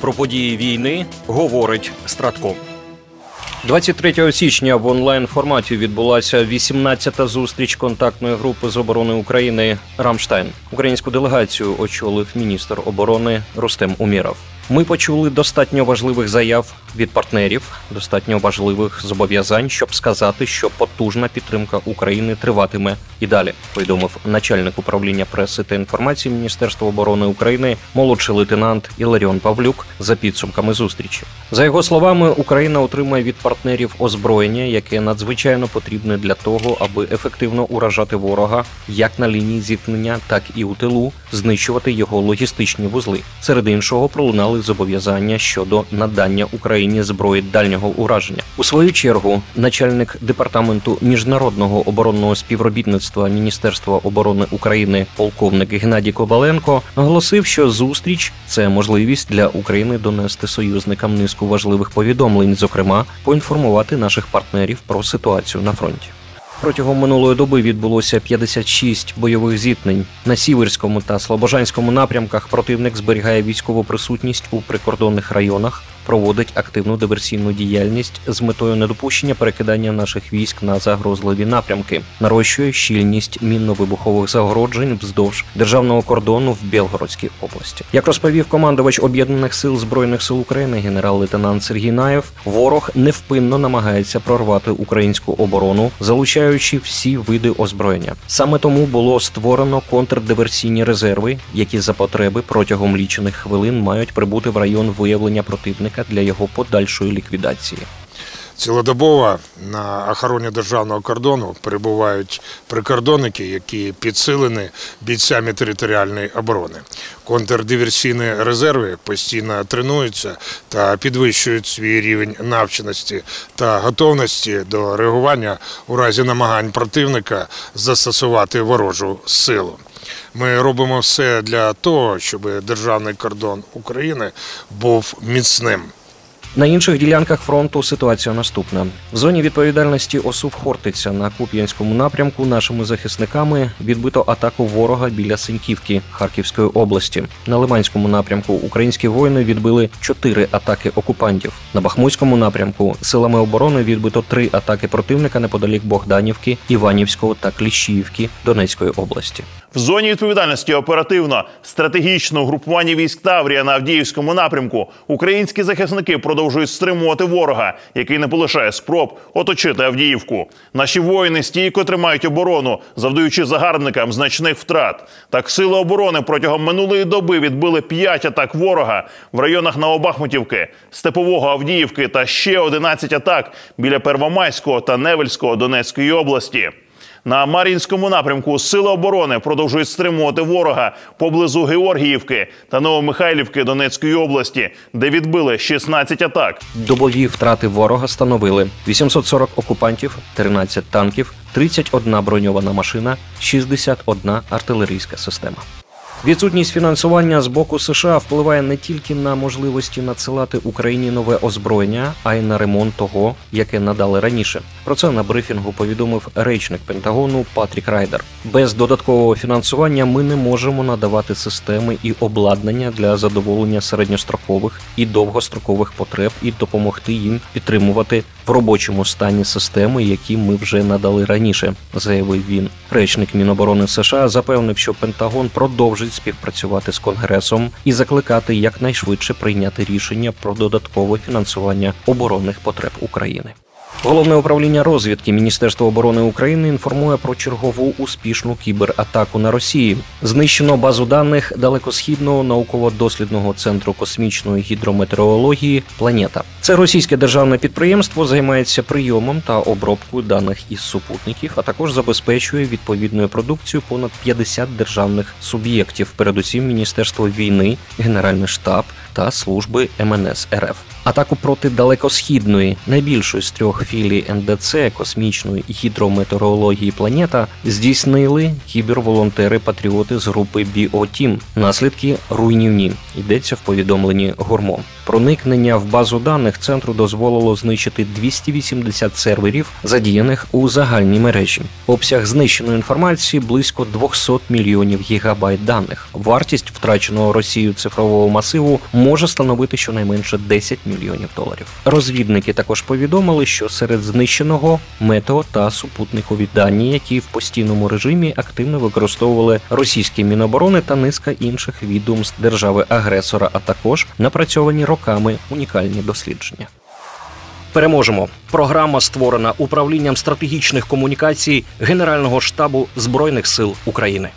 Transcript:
Про події війни говорить Стратко. 23 січня в онлайн форматі відбулася 18-та зустріч контактної групи з оборони України Рамштайн. Українську делегацію очолив міністр оборони Рустем Уміров. Ми почули достатньо важливих заяв від партнерів, достатньо важливих зобов'язань, щоб сказати, що потужна підтримка України триватиме і далі. Повідомив начальник управління преси та інформації Міністерства оборони України, молодший лейтенант Іларіон Павлюк за підсумками зустрічі. За його словами, Україна отримає від партнерів озброєння, яке надзвичайно потрібне для того, аби ефективно уражати ворога як на лінії зіткнення, так і у тилу, знищувати його логістичні вузли. Серед іншого пролунали зобов'язання щодо надання Україні зброї дальнього ураження. У свою чергу, начальник департаменту міжнародного оборонного співробітництва Міністерства оборони України, полковник Геннадій Кобаленко, наголосив, що зустріч це можливість для України донести союзникам низку важливих повідомлень, зокрема поінформувати наших партнерів про ситуацію на фронті. Протягом минулої доби відбулося 56 бойових зіткнень на сіверському та слобожанському напрямках. Противник зберігає військову присутність у прикордонних районах, проводить активну диверсійну діяльність з метою недопущення перекидання наших військ на загрозливі напрямки, нарощує щільність мінно-вибухових загороджень вздовж державного кордону в Білгородській області. Як розповів командувач об'єднаних сил збройних сил України, генерал-лейтенант Сергій Наєв, ворог невпинно намагається прорвати українську оборону, залучаючи всі види озброєння. Саме тому було створено контрдиверсійні резерви, які за потреби протягом лічених хвилин мають прибути в район виявлення противника для його подальшої ліквідації. Цілодобово на охороні державного кордону перебувають прикордонники, які підсилені бійцями територіальної оборони. Контрдиверсійні резерви постійно тренуються та підвищують свій рівень навченості та готовності до реагування у разі намагань противника застосувати ворожу силу. Ми робимо все для того, щоб державний кордон України був міцним. На інших ділянках фронту ситуація наступна: в зоні відповідальності ОСУВ Хортиця на Куп'янському напрямку нашими захисниками відбито атаку ворога біля Синьківки Харківської області. На Лиманському напрямку українські воїни відбили чотири атаки окупантів. На Бахмутському напрямку силами оборони відбито три атаки противника неподалік Богданівки, Іванівського та Кліщіївки Донецької області. В зоні відповідальності оперативно стратегічного групування військ Таврія на Авдіївському напрямку українські захисники продовжують стримувати ворога, який не полишає спроб оточити Авдіївку. Наші воїни стійко тримають оборону, завдаючи загарбникам значних втрат. Так сили оборони протягом минулої доби відбили п'ять атак ворога в районах Новобахмутівки, Степового Авдіївки та ще 11 атак біля Первомайського та Невельського Донецької області. На Мар'їнському напрямку сили оборони продовжують стримувати ворога поблизу Георгіївки та Новомихайлівки Донецької області, де відбили 16 атак. Добові втрати ворога становили 840 окупантів, 13 танків, 31 броньована машина, 61 артилерійська система. Відсутність фінансування з боку США впливає не тільки на можливості надсилати Україні нове озброєння, а й на ремонт того, яке надали раніше. Про це на брифінгу повідомив речник Пентагону Патрік Райдер. Без додаткового фінансування ми не можемо надавати системи і обладнання для задоволення середньострокових і довгострокових потреб і допомогти їм підтримувати в робочому стані системи, які ми вже надали раніше, заявив він. Речник Міноборони США запевнив, що Пентагон продовжить співпрацювати з Конгресом і закликати якнайшвидше прийняти рішення про додаткове фінансування оборонних потреб України. Головне управління розвідки Міністерства оборони України інформує про чергову успішну кібератаку на Росії. Знищено базу даних далекосхідного науково-дослідного центру космічної гідрометеорології Планета. Це російське державне підприємство займається прийомом та обробкою даних із супутників, а також забезпечує відповідною продукцією понад 50 державних суб'єктів, передусім Міністерство війни, Генеральний штаб та служби МНС РФ. Атаку проти далекосхідної, найбільшої з трьох філій НДЦ космічної гідрометеорології планета здійснили кіберволонтери-патріоти з групи Біотім. Наслідки руйнівні йдеться в повідомленні Гурмо. Проникнення в базу даних центру дозволило знищити 280 серверів, задіяних у загальній мережі. Обсяг знищеної інформації близько 200 мільйонів гігабайт даних. Вартість втраченого Росією цифрового масиву може становити щонайменше 10 мільйонів доларів. Розвідники також повідомили, що серед знищеного метео та супутникові дані, які в постійному режимі активно використовували російські міноборони та низка інших відомств держави-агресора, а також напрацьовані роками унікальні дослідження. Переможемо. Програма створена управлінням стратегічних комунікацій Генерального штабу Збройних сил України.